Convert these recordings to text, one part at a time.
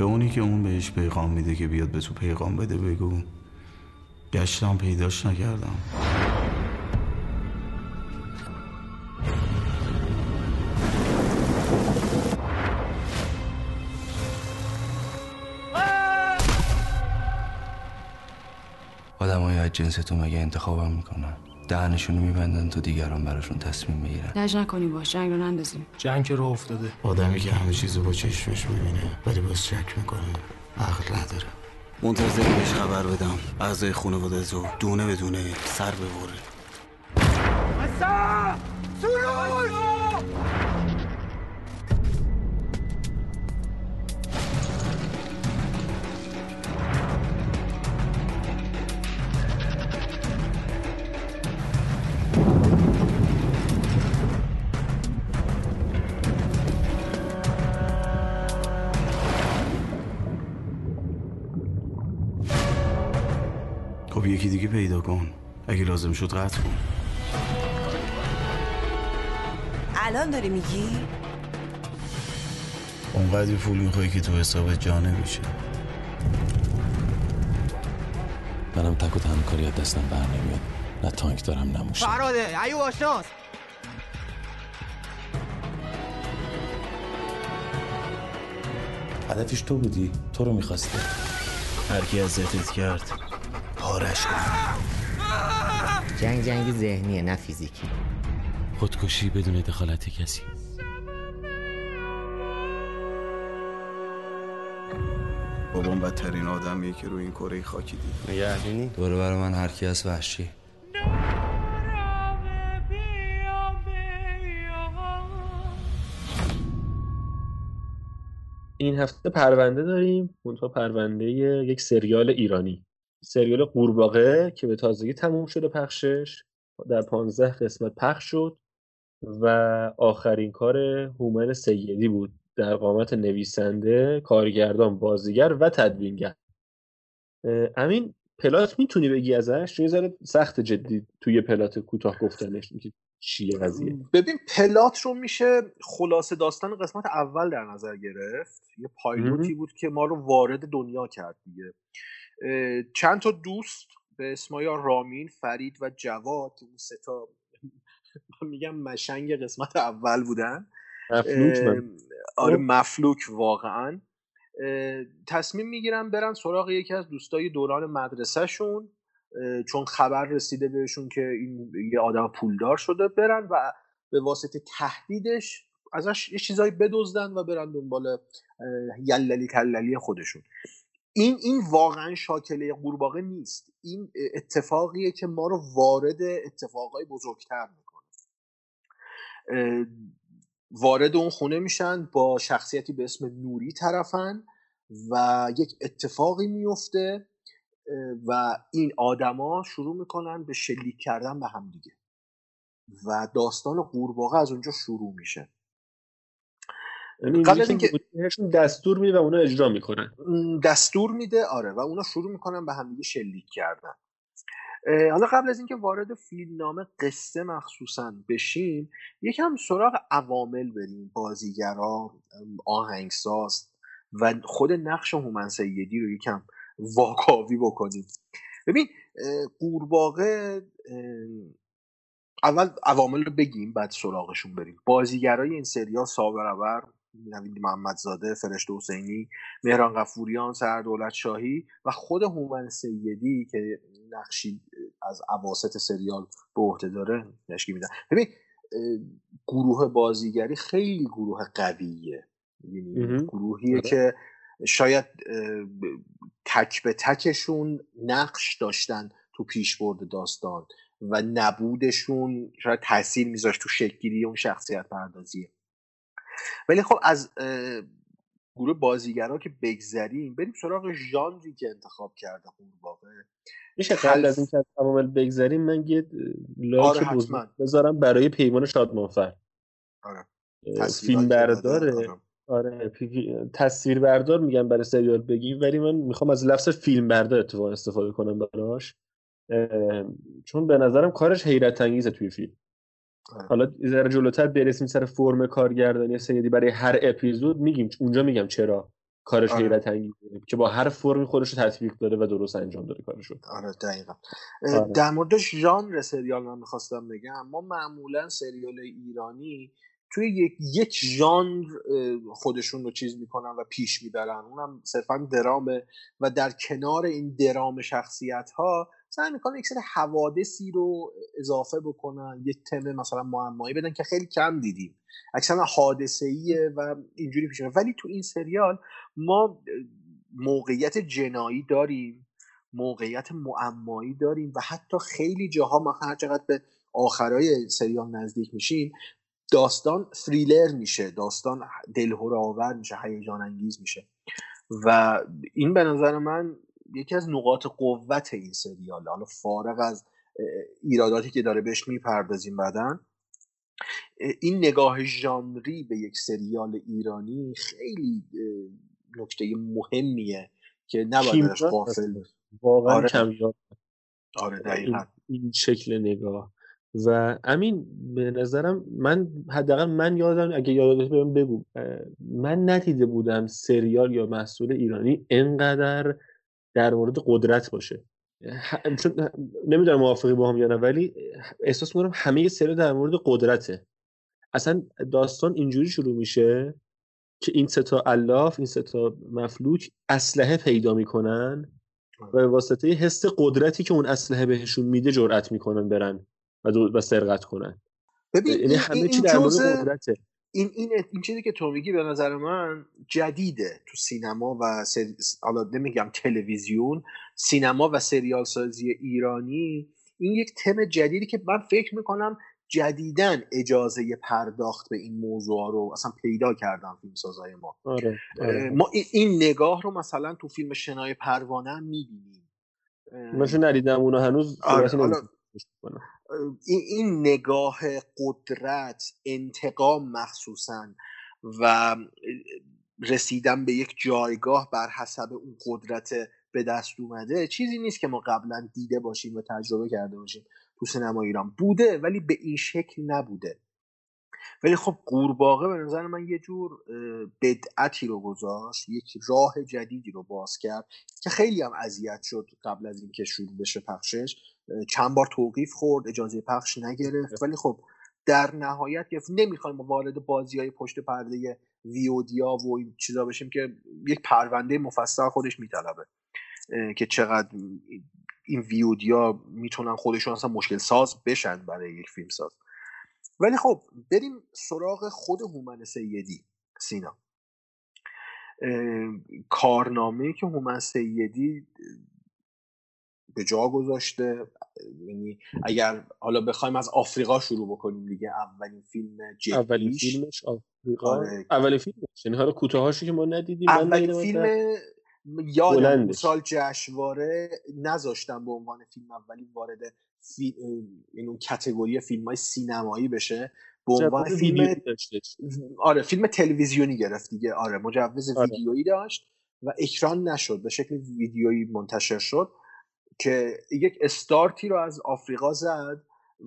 به اونی که اون بهش پیغام میده که بیاد به تو پیغام بده بگو. گشتم پیداش نکردم. آدم های از جنس تو مگه انتخابم می‌کنن؟ دهنشون رو میبندن تو دیگران براشون تصمیم بگیرن لج نکنی باش جنگ رو نندازیم. جنگ که رو افتاده. آدمی که همه چیزو با چشمش می‌بینه ولی باز شک می‌کنه عقل نداره. منتظر بهش خبر بدم. اعضای خانواده تو دونه به دونه سر ببره. یکی دیگه پیدا کن. اگه لازم شد قطع کن. الان داری میگی؟ اونقدر پول می‌خوای که تو حساب جانه میشه منم تک و تنها کاری از دستم بر نمیاد نه تانک دارم نه موشک. فراده ایو آشناس هدفش تو بودی تو رو می‌خواستی. هر کی اذیتت کرد. پارش کن جنگ جنگ ذهنیه نه فیزیکی. خودکشی بدون دخالت کسی. بابام بدترین آدمیه که روی این کره خاکی دید نگهدینی دوره برای من هر کی از وحشی. این هفته پرونده داریم. منتها پرونده یک سریال ایرانی. سریال قورباغه که به تازگی تموم شده پخشش در پانزده قسمت پخش شد و آخرین کار هومن سیدی بود. در قامت نویسنده کارگردان بازیگر و تدوینگر. امین پلات می‌تونی بگی ازش؟ یه ذره سخت جدی توی پلات کوتاه گفتنش اینکه چیه قضیه. ببین پلات رو میشه خلاصه داستان قسمت اول در نظر گرفت. یه پایلوتی بود که ما رو وارد دنیا کرد دیگه. چند تا دوست به اسمای رامین فرید و جواد اون سه تا من میگم مشنگ قسمت اول بودن. مفلوک آره خب. مفلوک واقعا. تصمیم می‌گیرن برن سراغ یکی از دوستای دوران مدرسهشون اه، چون خبر رسیده بهشون که این یه آدم پولدار شده برن و به واسطه تهدیدش ازش یه چیزایی بدزدن و برن دنبال یللی کللی خودشون. این این واقعا شاکله قورباغه نیست. این اتفاقیه که ما رو وارد اتفاقای بزرگتر می‌کنه. وارد اون خونه میشن با شخصیتی به اسم نوری طرفن و یک اتفاقی میفته و این آدما شروع می‌کنن به شلیک کردن به هم دیگه. و داستان قورباغه از اونجا شروع میشه. قبل اینجوری از که اینکه- دستور میده و اونا اجرا می‌کنن. دستور میده آره و اونا شروع می‌کنن به همدیگه شلیک کردن. حالا قبل از اینکه وارد فیلمنامه قصه مخصوصا بشیم یکم سراغ عوامل بریم. بازیگرا آهنگساز و خود نقش هومن سیدی رو یکم واکاوی بکنیم. ببین قورباغه اول عوامل رو بگیم بعد سراغشون بریم. بازیگرای این سریال ساورور نوید محمدزاده فرشته حسینی مهران قفوریان سردولت شاهی و خود هومن سیدی که نقشی از اواسط سریال به عهده داره تشکیل میدن ببین گروه بازیگری خیلی گروه قویه یعنی. گروهیه آره. که شاید تک به تکشون نقش داشتن تو پیشبرد داستان و نبودشون شاید تاثیر میذاشت تو شکلگیری اون شخصیت پردازیه ولی خب از گروه بازیگرا که بگذریم بریم سراغ ژانری که انتخاب کرده قورباغه میشه قبل از اینکه از عوامل بگذریم من یه لایک آره، بذارم برای پیمان شادمانفر آره. فیلم برداره آره. آره پی- تصویر بردار میگم برای سریال بگیم ولی من می‌خوام از لفظ فیلم بردار اتفاقا استفاده کنم براش چون به نظرم کارش حیرت انگیزه توی فیلم. حالا ذره جلوتر برسیم سر فرم کارگردانی سیدی برای هر اپیزود میگیم اونجا میگم چرا کارش آره. حیرت انگیزه که با هر فرمی خودش رو تطبیق داره و درست انجام داره کارشو. آره دقیقا. آره. در مورد ژانر سریال من می‌خواستم بگم. ما معمولا سریال ایرانی توی یک یک ژانر خودشون رو چیز می‌کنن و پیش می‌برن. اونم صرفا درامه و در کنار این درام شخصیت ها سعی می‌کنن یک سری حوادثی رو اضافه بکنن یک تم مثلا معمایی بدن که خیلی کم دیدیم. اکثرا حادثه و اینجوری پیش ولی تو این سریال ما موقعیت جنایی داریم موقعیت معمایی داریم و حتی خیلی جاها ما هر چقدر به آخرای سریال نزدیک میشیم داستان فریلر میشه داستان دلهور آور میشه هیجان انگیز میشه. و این به نظر من یکی از نقاط قوت این سریال حالا فارغ از ایراداتی که داره بهش می‌پردازیم بعدا. این نگاه ژانری به یک سریال ایرانی خیلی نکته مهمیه که نباید ازش غافل. واقعا آره. کمیاب آره این, دقیقا. این شکل نگاه. و امین به نظرم من حداقل من یادم اگه یادت بهم بگو من ندیده بودم سریال یا محصول ایرانی انقدر در مورد قدرت باشه. چون نمی‌دونم موافقی با هم یا نه ولی احساس می‌کنم همه سریال در مورد قدرته. اصلا داستان اینجوری شروع میشه که این ستا الاف این ستا مفلوک اسلحه پیدا می‌کنن و به واسطه حس قدرتی که اون اسلحه بهشون میده جرأت می‌کنن برن و, و سرقت کنن. ببین یعنی این, همه چی در مورد قدرته. این این این چیزی که تو میگی به نظر من جدیده تو سینما و سری... حالا نمیگم تلویزیون سینما و سریال سازی ایرانی. این یک تم جدیدی که من فکر می‌کنم جدیدن اجازه پرداخت به این موضوع رو اصلا پیدا کردن فیلمسازای ما. آره, آره. ما این- نگاه رو مثلا تو فیلم شنای پروانه هم می‌بینیم. من چون ندیدم اونو هنوز آره، حالا-. این, نگاه قدرت انتقام مخصوصا و رسیدن به یک جایگاه بر حسب اون قدرت به دست اومده چیزی نیست که ما قبلا دیده باشیم و تجربه کرده باشیم تو سینما ایران. بوده ولی به این شکل نبوده. ولی خب قورباغه به نظر من یه جور بدعتی رو گذاشت یک راه جدیدی رو باز کرد که خیلی هم اذیت شد قبل از اینکه شروع بشه پخشش. چند بار توقیف خورد اجازه پخش نگرفت ولی خب در نهایت گرفت نمی‌خوایم وارد بازی های پشت پرده ویودیا و این چیزا بشیم که یک پرونده مفصل خودش میطلبه. که چقدر این ویودیا می‌تونن خودشون اصلا مشکل ساز بشن برای یک فیلم ساز ولی خب بریم سراغ خود هومن سیدی سینا کارنامه که هومن سیدی به جا گذاشته یعنی اگر حالا بخوایم از آفریقا شروع بکنیم دیگه اولین فیلم اولین جدیش فیلمش آفریقا آره. اولین فیلمش یعنی حالا کوتاهاشو که ما ندیدیم من اولین فیلم یادم. سال جشنواره نذاشتم به عنوان فیلم اولی وارد فی... این اون کتگوری فیلم های سینمایی بشه به عنوان فیلم آره فیلم تلویزیونی گرفت دیگه آره مجوز آره. ویدیویی داشت و اکران نشد به شکل ویدیویی منتشر شد که یک استارتی رو از آفریقا زد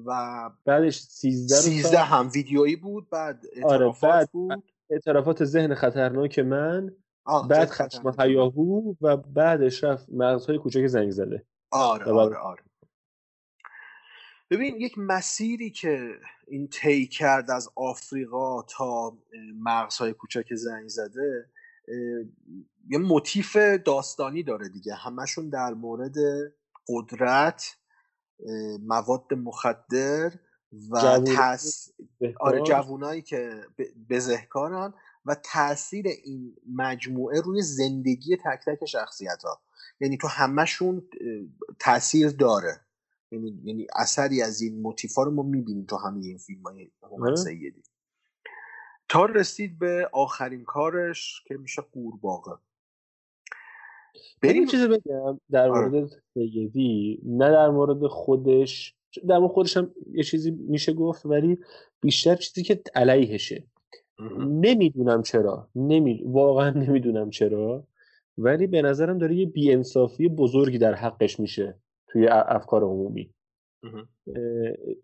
و بعدش 13 رو 13 ساخت. هم ویدیویی بود بعد آره، اعترافات بعد- بود اعترافات ذهن خطرناک من بعد خشم. هیاهو و بعدش رفت مغزهای کوچک زنگ زده آره آره آره ببین یک مسیری که این طی کرد از آفریقا تا مغزهای کوچک زنگ زده یه موتیف داستانی داره دیگه. همشون در مورد قدرت مواد مخدر و تاس... آره. جوونایی که بزهکارن و تاثیر این مجموعه روی زندگی تک تک شخصیت ها یعنی تو همشون تاثیر داره. یعنی یعنی اثری از این موتیفا رو ما می‌بینیم تو همه این فیلم های آره. سیدی. تا رسید به آخرین کارش که میشه قورباغه. بریم چیزی بگم در آره. مورد سیدی نه در مورد خودش در مورد خودش هم یه چیزی میشه گفت ولی بیشتر چیزی که علیهشه. نمی‌دونم چرا. نمی... واقعا نمی‌دونم چرا. ولی به نظرم داره یه بیانصافی بزرگی در حقش میشه. توی افکار عمومی.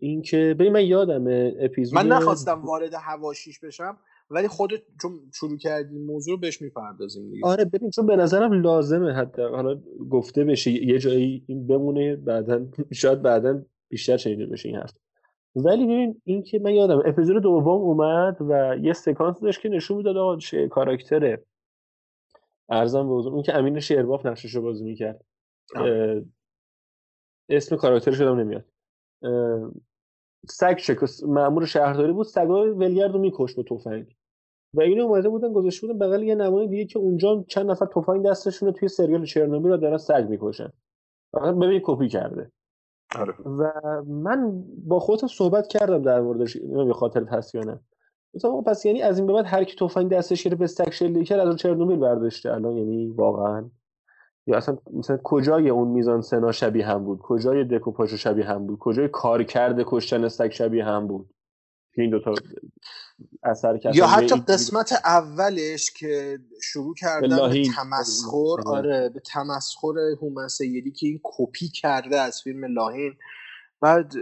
اینکه ببین من یادم اپیزود من نخواستم وارد هواشیش بشم ولی خودت چون شروع کردی موضوع رو بهش می‌پردازیم دیگه. آره ببین چون به نظرم لازمه حتی. حالا گفته بشه یه جایی این بمونه بعدا شاید بعدا بیشتر شنیده بشه این حرف. ولی ببین این که من یادم اپیزود دوم اومد و یه سکانس داشت که نشون می‌داد آقا کاراکتر ارزم به اون که امین شیرباف نقشش رو بازی می‌کرد. اسم کاراکترش هم نمیاد. سگ شکست. مامور شهرداری بود. سگای ولگرد رو میکشت با تفنگ. و اینو اومده بودن گذاشته بودن بغل یه نمای دیگه که اونجا چند نفر تفنگ دستشون رو توی سریال چرنوبیل رو دارن سگ می‌کشن. فقط ببین کپی کرده. آره. و من با خودم صحبت کردم در موردش به خاطر هست یا نه. پس یعنی از این به بعد هر کی تفنگ دستش گرفت به استک شلیک کرد از چرنوبیل برداشته. الان یعنی واقعا یا اصلا مثلا کجای اون میزان سنا شبیه هم بود؟ کجای دکوپاژ شبیه هم بود؟ کجای کار کرده کشتن استک شبیه هم بود؟ این دوتا اثر یا حتی قسمت اولش که شروع کردن به تمسخر آره. به تمسخر هومن سیدی که این کپی کرده از فیلم لاهین. بعد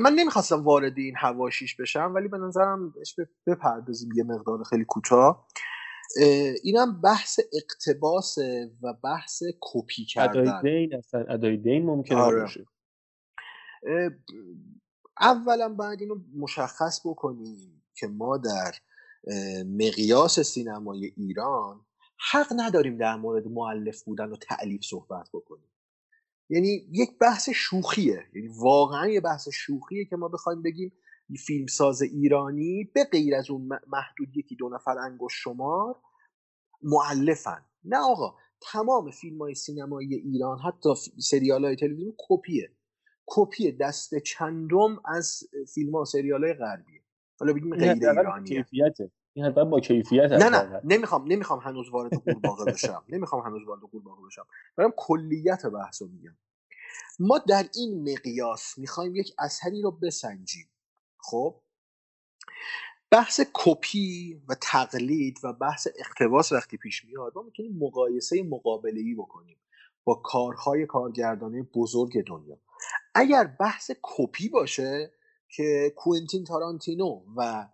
من نمی‌خواستم وارد این هواشیش بشم ولی به نظرم بهش بپردازیم یه مقدار خیلی کوتاه. اینم بحث اقتباس و بحث کپی کردن. ادای دین اصلا ادای دین ممکنه آره. باشه. اولا باید اینو مشخص بکنیم که ما در مقیاس سینمای ایران حق نداریم در مورد معلف بودن و تعلیف صحبت بکنیم. یعنی یک بحث شوخیه. یعنی واقعا یه بحث شوخیه که ما بخوایم بگیم فیلمساز ایرانی به غیر از اون محدود یکی دو نفر انگوش شمار معلفن نه آقا تمام فیلم های سینمایی ایران حتی سریال های تلویزیون کپیه. کپی دست چندم از فیلم ها سریال های غربیه. حالا بگیم غیر ایرانیه. این با کیفیت نه نه نمی‌خوام نمی‌خوام هنوز وارد قورباغه بشم. نمی‌خوام هنوز وارد قورباغه بشم. دارم کلیت بحث رو میگم. ما در این مقیاس می‌خوایم یک اثری رو بسنجیم. خب بحث کپی و تقلید و بحث اقتباس وقتی پیش میاد ما می‌تونیم مقایسه مقابله ای بکنیم با کارهای کارگردانه بزرگ دنیا. اگر بحث کپی باشه که کوینتین تارانتینو و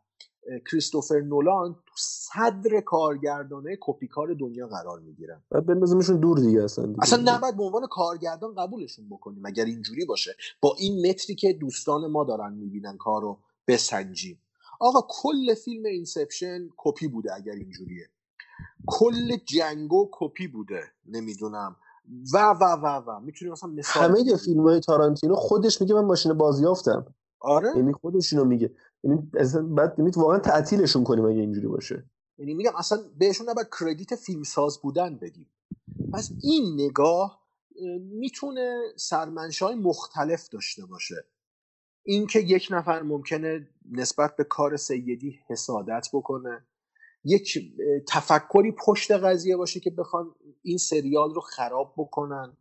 کریستوفر نولان تو صدر کارگردانه کپیکار دنیا قرار می‌گیرن. بعد بندازیمشون دور دیگه اصلا دیگه. اصلا نباید به عنوان کارگردان قبولشون بکنیم. اگر اینجوری باشه با این متری که دوستان ما دارن می‌بینن کارو بسنجیم. آقا کل فیلم Inception کپی بوده اگر اینجوریه. کل Django کپی بوده. نمی‌دونم. و و و و. می‌تونیم مثلا مثال همه فیلم های تارانتینو خودش میگه من ماشین بازیافتم. آره. یعنی خودش اینو میگه. یعنی بعد یعنی واقعا تعطیلشون کنیم اگه اینجوری باشه. یعنی میگم اصلا بهشون نباید credit فیلمساز بودن بدیم. پس این نگاه می‌تونه سرمنشای مختلف داشته باشه. اینکه یک نفر ممکنه نسبت به کار سیدی حسادت بکنه. یک تفکری پشت قضیه باشه که بخوان این سریال رو خراب بکنن.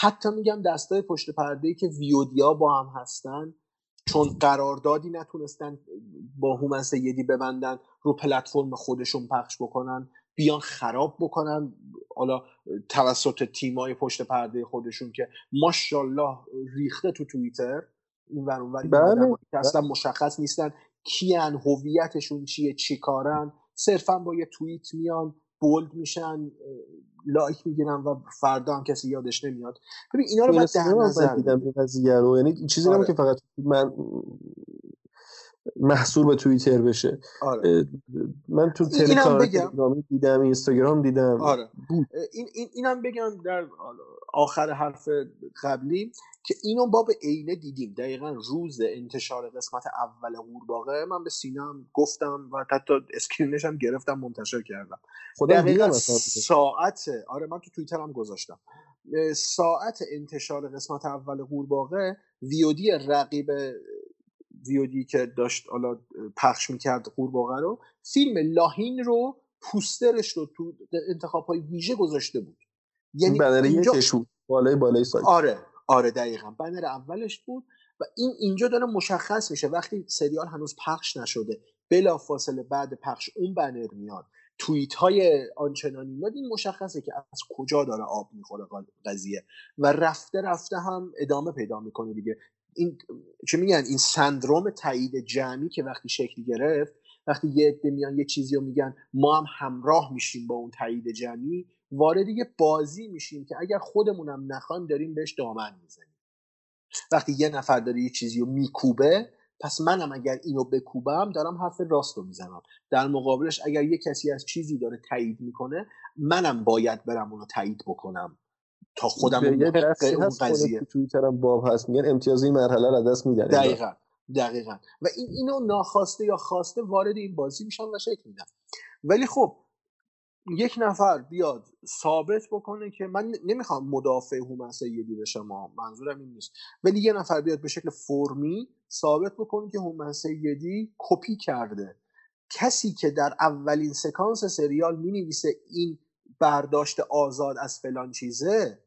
حتی میگم دستای پشت پرده ای که ویودیا با هم هستن چون قراردادی نتونستن با هومن سیدی ببندن رو پلتفرم خودشون پخش بکنن بیان خراب بکنن. حالا توسط تیمای پشت پرده خودشون که ماشاءالله ریخته تو توییتر. این ور بله. که اصلا مشخص نیستن کیان هویتشون چیه چی کارن. صرفا با یه توییت میان بولد میشن لایک می‌گیرن و فردا هم کسی یادش نمیاد ببین اینا رو باید در نظر دیدم این قضیه رو یعنی چیزی آره. که فقط من محصور به توییتر بشه آره. من تو تلگرام دیدم اینستاگرام دیدم آره. این, این اینم بگم در آخر حرف قبلی که اینو با به عینه دیدیم. دقیقا روز انتشار قسمت اول قورباغه من به سینم گفتم و حتی screen ش هم گرفتم منتشر کردم. دقیقا ساعت آره من تو توییتر هم گذاشتم. ساعت انتشار قسمت اول قورباغه ویودی رقیب ویودی که داشت حالا پخش می‌کرد قورباغه رو فیلم La Haine رو پوسترش رو تو انتخاب های ویژه گذاشته بود. یعنی بنر اینجا... بالای بالای سایت. آره آره دقیقا. بنر اولش بود و این اینجا داره مشخص میشه. وقتی سریال هنوز پخش نشده بلا فاصله بعد پخش اون بنر میاد توییت های آنچنانی میاد این مشخصه که از کجا داره آب می‌خوره قضیه. و رفته رفته هم ادامه پیدا می‌کنه دیگه. این چه میگن؟ این سندروم تایید جمعی که وقتی شکل گرفت وقتی یه عده میان یه چیزی رو میگن ما هم همراه میشیم با اون تایید جمعی وارد یه بازی میشیم که اگر خودمونم نخوایم داریم بهش دامن می‌زنیم. وقتی یه نفر داره یه چیزی رو میکوبه پس منم اگر اینو بکوبم دارم حرف راست رو می‌زنم. در مقابلش اگر یه کسی از چیزی داره تایید می‌کنه منم باید برم اونو تایید بکنم تا خودم اون قضیه. خود تو توییتر هم باب هست. میگن امتیاز این مرحله رو دست میدن دقیقا دقیقا. و این اینو ناخواسته یا خواسته وارد این بازی میشن و شکل میدن ولی خب یک نفر بیاد ثابت بکنه که من نمی‌خوام مدافع هومن سیدی بشم منظورم این نیست. ولی یه نفر بیاد به شکل فرمی ثابت بکنه که هومن سیدی کپی کرده. کسی که در اولین سکانس سریال می این برداشت آزاد از فلان چیزه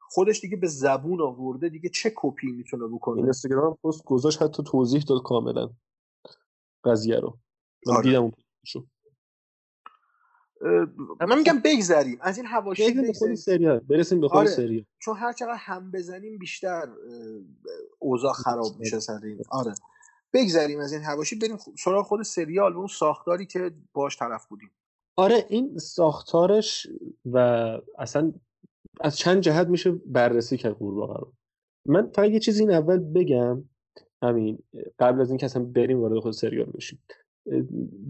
خودش دیگه به زبون آورده دیگه چه کپی می‌تونه بکنه؟ این اینستاگرام پست گذاشت حتی توضیح داد کاملا قضیه رو. من آره. دیدم اون من میگم بگذریم. از این حواشی به خود بگذریم. سریال. برسیم به خود آره. سریال. چون هر چقدر هم بزنیم بیشتر اوضاع خراب میشه سر این. آره. بگذریم از این حواشی بریم سراغ خود سریال و اون ساختاری که باش طرف بودیم. آره این ساختارش و اصلا از چند جهت میشه بررسی کرد قورباغه رو. من فقط یه چیزی این اول بگم. همین قبل از اینکه اصلا بریم وارد خود سریال بشیم.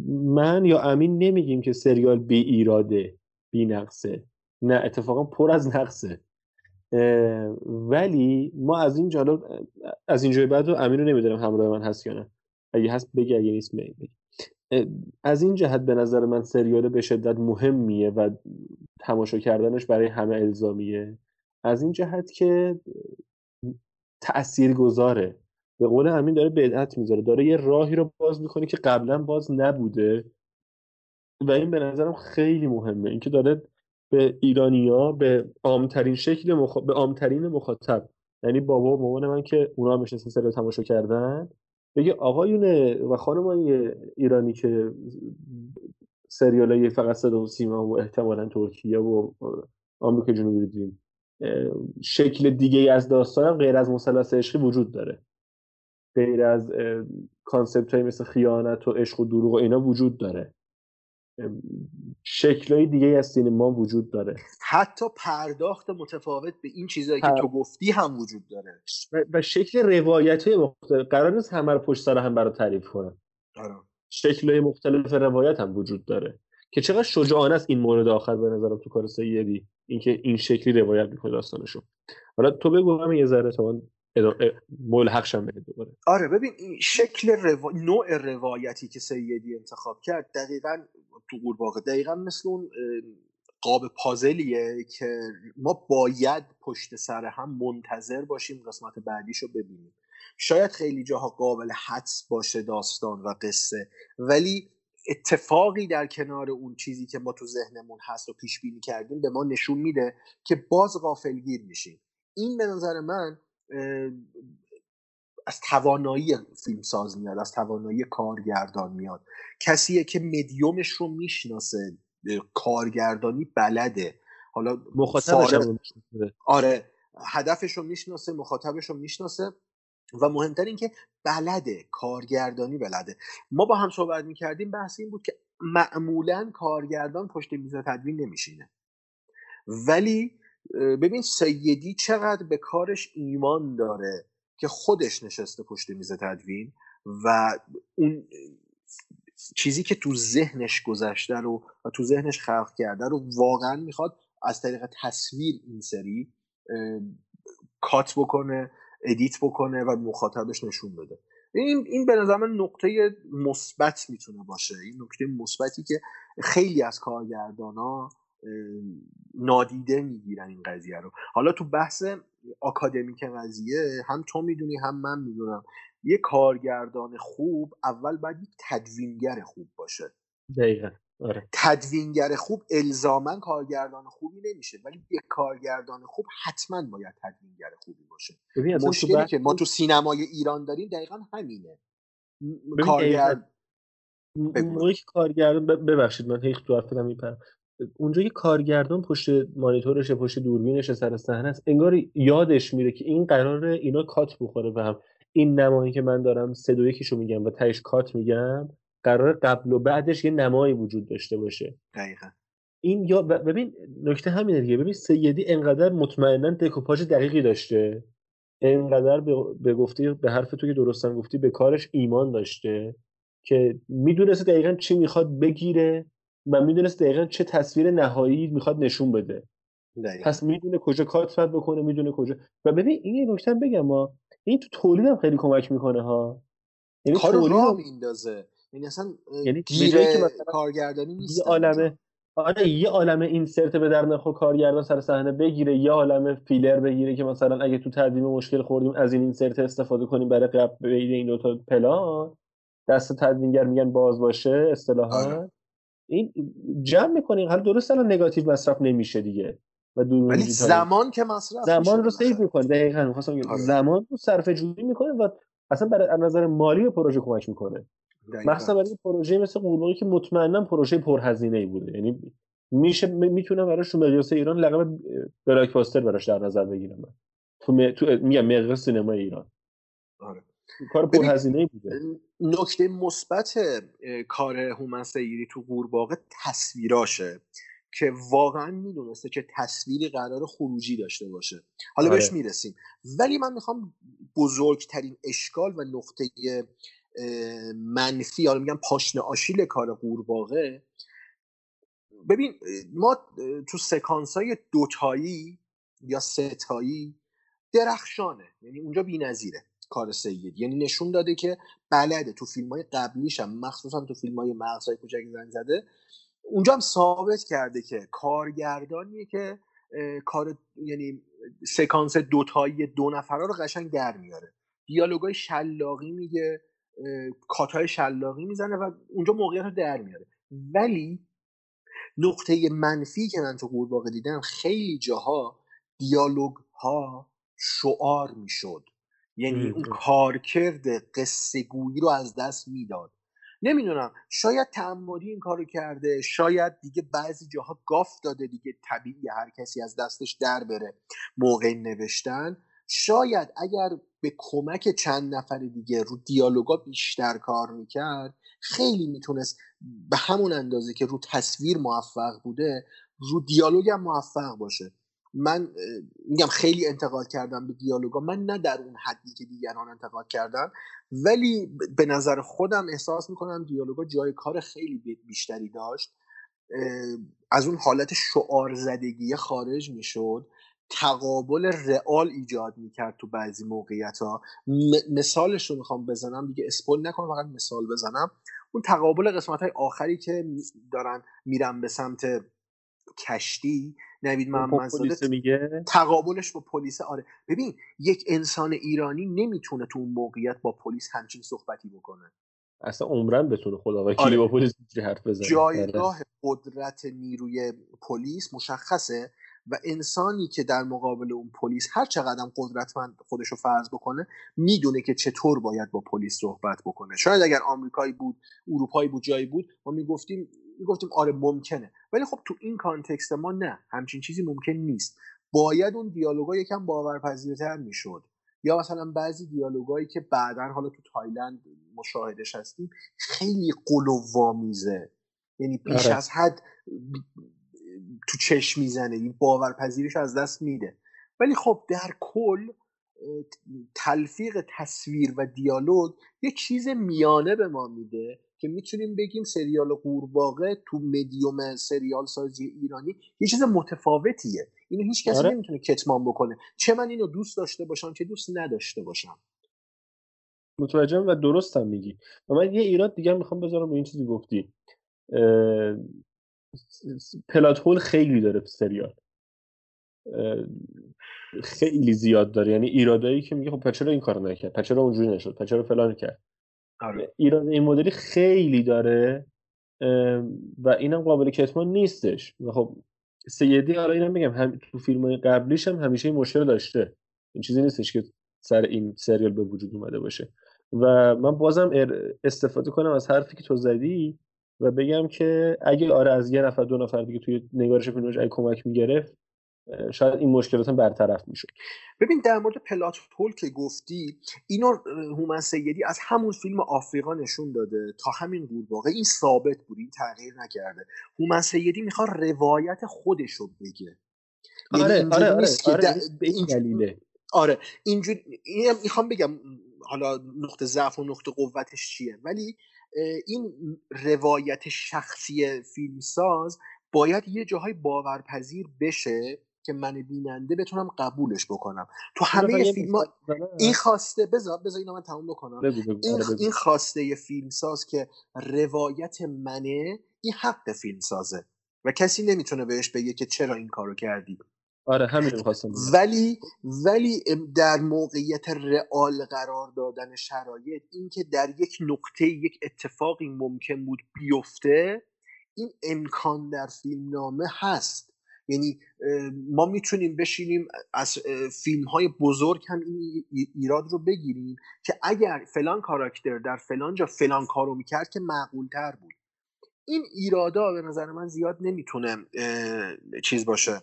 من یا امین نمیگیم که سریال بی ایراده بی نقصه. نه اتفاقا پر از نقصه. ولی ما از این جالب از اینجای بعد رو امین رو نمی‌دونم همراه من هست یا نه. اگه هست بگی اگه نیست اه، از این جهت به نظر من سریال به شدت مهمیه و تماشا کردنش برای همه الزامیه. از این جهت که تأثیر گذاره به قول امین داره بدعت می‌ذاره داره یه راهی رو باز می‌کنه که قبلا باز نبوده. و این به نظرم خیلی مهمه. اینکه داره به ایرانیا به عامترین شکل مخ... به عامترین مخاطب یعنی بابا و مامان من که اونا هم نشستن سریال تماشا کردن بگه آقایون و خانمای ایرانی که سریال های فقط صدا و سیما و احتمالا ترکیه و آمریکا جنوبی دیدیم شکل دیگه از داستان غیر از مثلث عشقی وجود داره. غیر از کانسپت های مثل خیانت و عشق و دروغ و اینا وجود داره. شکل های دیگه از سینما وجود داره. حتی پرداخت متفاوت به این چیزایی که تو گفتی هم وجود داره. و, و شکل روایت های مختلف. قرار نیست همه رو پشت سر هم برای تعریف کنم. آره. شکل های مختلف روایت هم وجود داره. که چقدر شجاعانه است این مورد آخر به نظرم تو کار سیدی. اینکه این شکلی روایت می‌کنه داستانشو. حالا تو بگو همین یه ذره تا من ملحق شم دوباره. آره ببین این شکل روا... نوع روایتی که سیدی انتخاب کرد دقیقا تو قورباغه دقیقا مثل اون قاب پازلیه که ما باید پشت سر هم منتظر باشیم قسمت بعدیشو ببینیم. شاید خیلی جاها قابل حدس باشه داستان و قصه ولی اتفاقی در کنار اون چیزی که ما تو ذهنمون هست و پیش بینی کردیم به ما نشون میده که باز غافلگیر میشیم. این به نظر من از توانایی فیلمساز میاد از توانایی کارگردان میاد. کسیه که مدیومش رو می‌شناسه کارگردانی بلده. حالا مخاطبش فارغ-. آره هدفش رو می‌شناسه مخاطبش رو می‌شناسه و مهمتر این که بلده کارگردانی بلده. ما با هم صحبت می‌کردیم بحث این بود که معمولا کارگردان پشت میز تدوین نمیشینه. ولی ببین سیدی چقدر به کارش ایمان داره که خودش نشسته پشت میز تدوین و اون چیزی که تو ذهنش گذشته رو و تو ذهنش خلق کرده رو واقعا می‌خواد از طریق تصویر این سری کات بکنه ادیت بکنه و مخاطبش نشون بده. این این به نظر من نقطه مثبت می‌تونه باشه. این نکته مثبتی که خیلی از کارگردان ها نادیده می‌گیرن این قضیه رو. حالا تو بحث آکادمیک قضیه هم تو می‌دونی هم من می‌دونم. یه کارگردان خوب اول باید یک تدوینگر خوب باشه. دقیقا. آره. تدوینگر خوب الزاما کارگردان خوبی نمیشه ولی یک کارگردان خوب حتما باید تدوینگر خوبی باشه. مشکلی بحث که ما تو سینمای ایران داریم دقیقا همینه. کارگرد. موقعی که کارگردان ببخشید من هیچ تو حرفتم میپرم. اونجا که کارگردان پشت مانیتورشه پشت دوربینش سر صحنه است. انگار یادش میره که این قراره اینا کات بخوره به هم این نمایی که من دارم سه دو یکیشو میگم و تهش کات میگم قرار قبل و بعدش یه نمایی وجود داشته باشه. دقیقا. این یا ببین نکته همینه دیگه. ببین سیدی انقدر مطمئنا دکوپاژ دقیقی داشته. انقدر به, به گفتی به حرف تو که درستم گفتی به کارش ایمان داشته که می‌دونسته دقیقا چی می‌خواد بگیره. و می‌دونست دقیقا چه تصویر نهایی می‌خواد نشون بده. دقیقا. پس می‌دونه کجا کات بکنه می‌دونه کجا. و ببین این یه نکته بگم ما این تو تولید هم خیلی کمک می‌کنه ها. یعنی کار راه میندازه یعنی اصلا یعنی گیر کارگردانی نیست یه عالمه آره یه عالمه اینسرت به در نخور کارگردان سر صحنه بگیره یه عالمه فیلر بگیره که مثلا اگه تو تدوین مشکل خوردیم از این اینسرت استفاده کنیم برای قبل بین این دو تا پلان. دست تدوینگر میگن باز باشه اصطلاحا. آره. این جمع می‌کنیم حالا درست الان نگاتیو مصرف نمیشه دیگه. و ولی زمان که مصرف زمان رو سیو می‌کنه دقیقاً می‌خواستم آره. زمان رو صرفه جویی می‌کنه و اصلا برای از نظر مالی به پروژه کمک می‌کنه. مثلا برای پروژه مثل قورباغه که مطمئنا پروژه پرهزینه ای بوده. یعنی میشه می‌تونم براش تو مقیاس ایران لقب بلاکباستر براش در نظر بگیرم تو, م... تو میگم مقیاس سینما ایران. آره. کار پرهزینه بوده. نکته مثبت کار هومن سیری تو قورباغه تصویراشه که واقعا می‌دونسته که تصویری قرار خروجی داشته باشه. حالا آره. بهش می‌رسیم. ولی من می‌خوام بزرگترین اشکال و نقطه منفی حالا میگم پاشنه آشیل کار قورباغه. ببین ما تو سکانس های دوتایی یا ستایی درخشانه یعنی اونجا نظیره کار سید. یعنی نشون داده که بلده. تو فیلم های قبلیش هم مخصوصا تو فیلم های مغزهای کوچک زنگ زده اونجا هم ثابت کرده که کارگردانیه که کار یعنی سکانس دوتایی دو نفره رو قشنگ در میاره. دیالوگای شلاقی میگه کاتای شلاقی می‌زنه و اونجا موقعیت رو در میاره. ولی نقطه منفی که من تو قورباغه دیدم خیلی جاها دیالوگ ها شعار می‌شد. یعنی اون کارکرد قصه گویی رو از دست می‌داد. نمی‌دونم شاید تعمدی این کارو کرده شاید دیگه بعضی جاها گاف داده دیگه طبیعی هر کسی از دستش در بره موقع نوشتن. شاید اگر به کمک چند نفر دیگه رو دیالوگا بیشتر کار می‌کرد خیلی می‌تونست به همون اندازه که رو تصویر موفق بوده رو دیالوگ هم موفق باشه. من میگم خیلی انتقاد کردم به دیالوگا. من نه در اون حدی که دیگران انتقاد کردن ولی به نظر خودم احساس می‌کنم دیالوگا جای کار خیلی بیشتری داشت. از اون حالت شعار زدگی خارج می‌شد. تقابل رئال ایجاد می‌کرد تو بعضی موقعیت ها مثالش رو می‌خوام بزنم دیگه اسپول نکنم فقط مثال بزنم. اون تقابل قسمت های آخری که دارن میرن به سمت کشتی نوید محمد میگه؟ تقابلش با پلیس آره. ببین یک انسان ایرانی نمی‌تونه تو اون موقعیت با پلیس همچین صحبتی بکنه. اصلا عمرن بتونه خدا وکیلی آره. با پلیس حرف بزنه. جایگاه آره. قدرت نیروی پلیس مشخصه و انسانی که در مقابل اون پلیس هر چقدر قدرتمند خودش رو فرض بکنه می‌دونه که چطور باید با پلیس صحبت بکنه. شاید اگر آمریکایی بود اروپایی بود جایی بود ما می‌گفتیم می‌گفتیم آره ممکنه. ولی خب تو این context ما نه همچین چیزی ممکن نیست. باید اون دیالوگا یکم باورپذیرتر می‌شد. یا مثلا بعضی دیالوگایی که بعدا حالا تو تایلند مشاهدش هستیم خیلی غلوآمیزه یعنی بیش آره. از حد تو چشم می‌زنه. این باورپذیریش از دست میده. ولی خب در کل تلفیق تصویر و دیالوگ یه چیز میانه به ما میده. که می‌تونیم بگیم سریال قورباغه تو مدیوم سریال سازی ایرانی یه چیز متفاوتیه. اینو هیچ کسی آره. نمی‌تونه کتمان بکنه. چه من اینو دوست داشته باشم چه دوست نداشته باشم. متوجهم و درستم میگی. و من یه ایراد دیگه می‌خوام بذارم رو این چیزی گفتی. پلات هول خیلی داره سریال. خیلی زیاد داره. یعنی ایرادایی که میگه خب چرا این کارو نکرد چرا اونجوری نشد چرا فلان کرد. آره. ایراد این مدلی خیلی داره و اینم قابل کتمان نیستش. و خب سیدی حالا اینم میگم هم تو فیلم های قبلیش هم همیشه این مشکل داشته. این چیزی نیستش که سر این سریال به وجود اومده باشه. و من بازم استفاده کنم از حرفی که تو زدی و بگم که اگه آره از یه نفر دو نفر دیگه توی نگارش فیلمش اگه کمک می‌گرفت شاید این مشکلات هم برطرف می‌شد. ببین در مورد پلات هول که گفتی اینو هومن سیدی از همون فیلم آفریقا نشون داده. تا همین قورباغه این ثابت بود این تغییر نکرده. هومن سیدی می‌خواد روایت خودش رو بگه. یعنی آره آره آره, آره. در- به این دلیله. آره اینجوری این می‌خوام بگم حالا نقطه ضعف و نقطه قوتش چیه. ولی این روایت شخصی فیلمساز باید یه جاهای باورپذیر بشه که من بیننده بتونم قبولش بکنم تو همه فیلم بزنم. این خواسته بذار بذار اینو من تموم بکنم این, آره. این خواسته فیلمساز که روایت منه این حق فیلمسازه و کسی نمی‌تونه بهش بگه که چرا این کارو کردی آره همین می‌خواستم بگم. ولی ولی در موقعیت رئال قرار دادن شرایط اینکه در یک نقطه یک اتفاقی ممکن بود بیفته این امکان در فیلمنامه هست یعنی ما می‌تونیم بشینیم از فیلم های بزرگ هم این ای- ایراد رو بگیریم که اگر فلان کاراکتر در فلان جا فلان کارو می‌کرد که معقول تر بود. این ایرادا به نظر من زیاد نمی‌تونه چیز باشه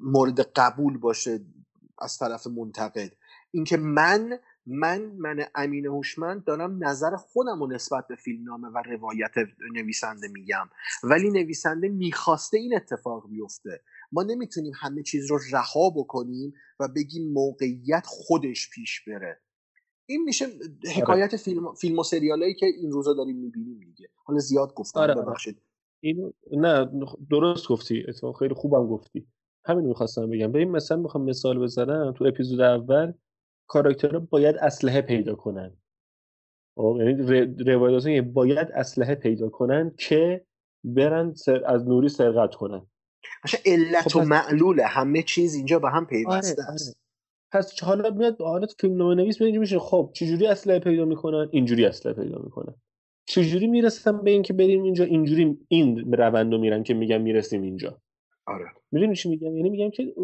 مورد قبول باشه از طرف منتقد. اینکه من من من امین هوشمند دارم نظر خودم رو نسبت به فیلمنامه و روایت نویسنده میگم. ولی نویسنده می‌خواسته این اتفاق بیفته. ما نمی‌تونیم همه چیز رو رها بکنیم و بگیم موقعیت خودش پیش بره. این میشه حکایت فیلم, فیلم و سریالایی که این روزا داریم می‌بینیم دیگه. حالا زیاد گفتم آره، آره. ببخشید. اینو نه درست گفتی. اتفاق خیلی خوبم گفتی. همین می‌خواستم بگم. ببین مثلا می‌خوام مثال بزنم. تو اپیزود اول کاراکترها باید اسلحه پیدا کنن. خب یعنی روایت که باید اسلحه پیدا کنن که برن سر... از نوری سرقت کنن. مثلا علت خب و معلول همه چیز اینجا به هم پیوسته آره، است. پس حالا میاد حالا فیلم نامه نویس اینجوری میشه خب چجوری اسلحه پیدا می‌کنن؟ اینجوری اسلحه پیدا می‌کنن. چجوری می‌رسن به اینکه بریم اینجا؟ اینجوری این روند رو میرن که میگن می‌رسیم اینجا. آره. می‌دونی چی میگم؟ یعنی میگم که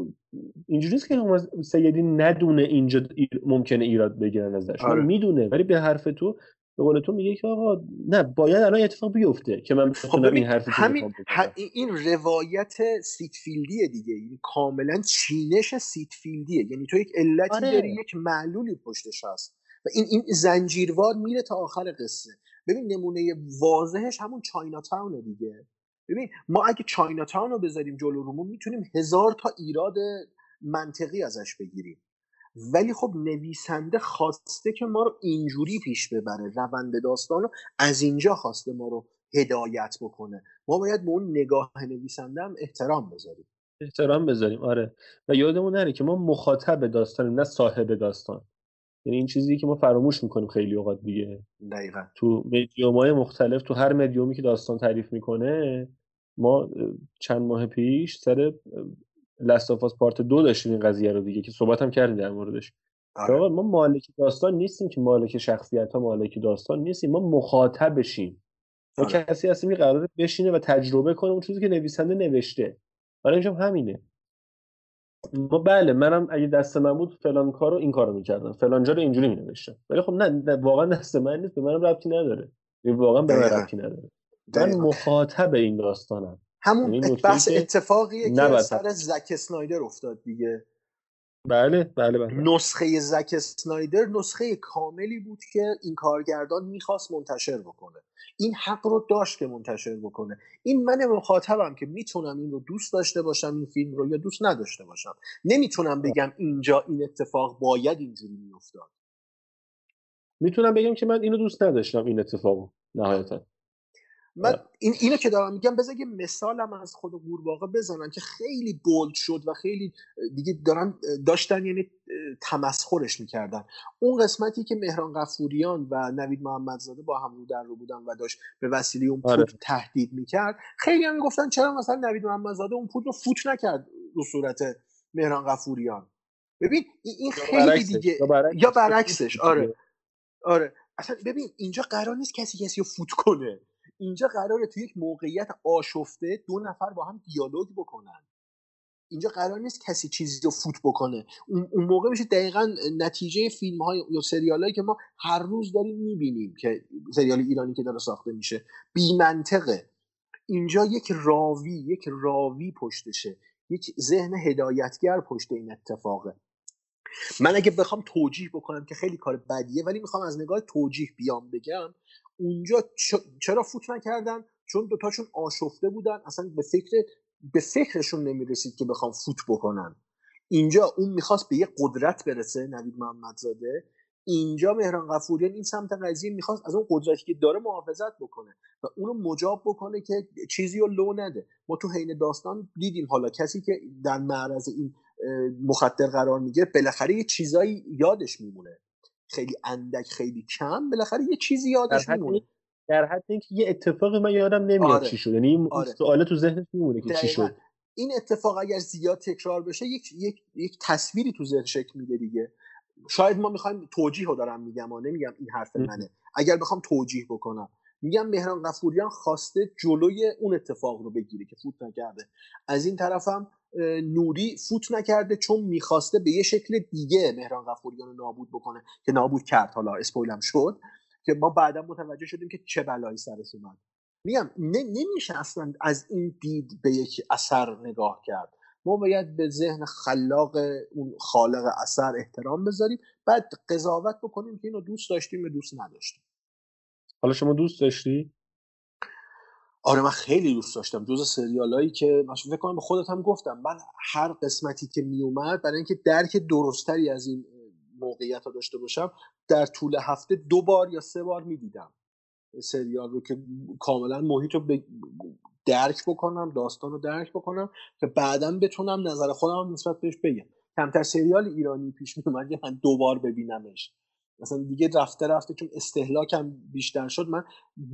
اینجوری نیست که هم سیدی ندونه اینجا ممکنه ایراد بگیرن ازش. آره. نه می‌دونه ولی به حرف تو به قول تو میگه که آقا نه باید الان اتفاق بیفته که من خب این حرفی که همین. ه- این روایت Syd Field یه دیگه. این کاملا چینش Syd Field یه. یعنی تو یک علتی آره. داری یک معلولی پشتش هست. و این این زنجیروار میره تا آخر قصه. ببین نمونه واضحش همون چاینا تاونه دیگه. ببین ما اگه چاینا تاون رو بذاریم جلو رومون می‌تونیم هزار تا ایراد منطقی ازش بگیریم. ولی خب نویسنده خواسته که ما رو اینجوری پیش ببره روند داستان رو از اینجا خواسته ما رو هدایت بکنه. ما باید به اون نگاه نویسنده هم احترام بذاریم. احترام بذاریم آره. و یادمون نره که ما مخاطب داستانیم نه صاحب داستان. یعنی این چیزی که ما فراموش می‌کنیم خیلی اوقات دیگه. دقیقا. تو مدیوم مختلف تو هر مدیومی که داستان تعریف می‌کنه ما چند ماه پیش سر لستافاس پارت دو داشتیم این قضیه رو دیگه که صحبت هم کردیم در موردش. آره. ما مالک داستان نیستیم که مالک شخصیت ها مالک داستان نیستیم ما مخاطبشیم. ما آره. کسی هستیم که قراره بشینه و تجربه کنه اون چیزی که نویسنده نوشته. برای همینه. ما بله منم اگه دست من بود فلان کارو این کارو می‌کردم. فلان جا رو اینجوری مینوشتم. ولی خب نه, نه واقعا دست من نیست به منم ربطی نداره. یعنی واقعا به من. ربطی نداره. من. مخاطب این داستانم. همون یعنی بحث اتفاقیه که سر زک اسنایدر افتاد دیگه. بله بله بله. نسخه زک اسنایدر نسخه کاملی بود که این کارگردان می‌خواست منتشر بکنه. این حق رو داشت که منتشر بکنه. این من مخاطبم که می‌تونم این رو دوست داشته باشم این فیلم رو یا دوست نداشته باشم. نمی‌تونم بگم اینجا این اتفاق باید اینجوری میافتاد. می‌تونم بگم که من اینو دوست نداشتم این اتفاقو نهایتا. من. این اینو که دارم میگم بذار یه مثالم از خود قورباغه بزنم که خیلی بولد شد و خیلی دیگه دارن داشتن یعنی تمسخرش می‌کردن اون قسمتی که مهران قفوریان و نوید محمدزاده با هم رو در رو بودن و داشت به وسیله اون آره. پود تهدید می‌کرد خیلی هم می‌گفتن چرا مثلا نوید محمدزاده اون پود رو فوت نکرد رو صورت مهران قفوریان ببین این خیلی برعکسش، دیگه یا برعکسش. یا برعکسش آره آره اصلا ببین اینجا قرار نیست کسی کسی رو فوت کنه اینجا قراره تو یک موقعیت آشفته دو نفر با هم دیالوگ بکنن. اینجا قرار نیست کسی چیزی رو فوت بکنه. اون, موقع میشه دقیقا نتیجه فیلم های یا سریال که ما هر روز داریم می‌بینیم که سریال ایرانی که داره ساخته میشه. بی منطقه اینجا یک راوی یک راوی پشتشه. یک ذهن هدایتگر پشت این اتفاقه. من اگه بخوام توجیه بکنم که خیلی کار بدیه ولی می‌خوام از نگاه توجیه بیام بگم اونجا چرا فوت نکردن؟ چون دوتاشون آشفته بودن. اصلا به فکر به فکرشون نمی‌رسید که بخوام فوت بکنن. اینجا اون می‌خواست به یه قدرت برسه نوید محمدزاده. اینجا مهران قفوریان این سمت قضیه می‌خواست از اون قدرتی که داره محافظت بکنه و اونو مجاب بکنه که چیزی رو لو نده. ما تو حین داستان دیدیم حالا کسی که در معرض این مخدر قرار می‌گیره بالاخره یه چیزایی یادش میمونه. خیلی اندک خیلی کم بالاخره یه چیزی یادش میمونه. در حد اینکه یه اتفاقی من یادم نمیاد آره. چی شد. یعنی این آره. سوال تو ذهنش میمونه که چی شد. این اتفاق اگر زیاد تکرار بشه یک یک یک تصویری تو ذهن شکل میده دیگه. شاید ما می‌خوایم توجیه رو دارم میگم و نمیگم این حرف منه. اگر بخوام توجیه بکنم. میگم مهران قفوریان خواسته جلوی اون اتفاق رو بگیره که فوت نکرده. از این طرفم نوری فوت نکرده چون می‌خواسته به یه شکل دیگه مهران قفوریان رو نابود بکنه که نابود کرد. حالا اسپویلم شد که ما بعدا متوجه شدیم که چه بلایی سرش اومد. میگم نمیشه اصلا از این دید به یک اثر نگاه کرد. ما باید به ذهن خلاق اون خالق اثر احترام بذاریم بعد قضاوت بکنیم که اینو دوست داشتیم یا دوست نداشتیم. حالا شما دوست داشتی؟ آره من خیلی دوست داشتم. جز سریالایی که من فکر کنم به خودت هم گفتم. من هر قسمتی که میومد برای اینکه درک درستری از این موقعیت ها داشته باشم در طول هفته دو بار یا سه بار می‌دیدم سریال رو که کاملا محیط رو درک بکنم داستان رو درک بکنم که بعدا بتونم نظر خودم نسبت بهش بگم. کمتر سریال ایرانی پیش میومد من دوبار ببینمش. مثلا دیگه رفته رفته چون استهلاکم بیشتر شد من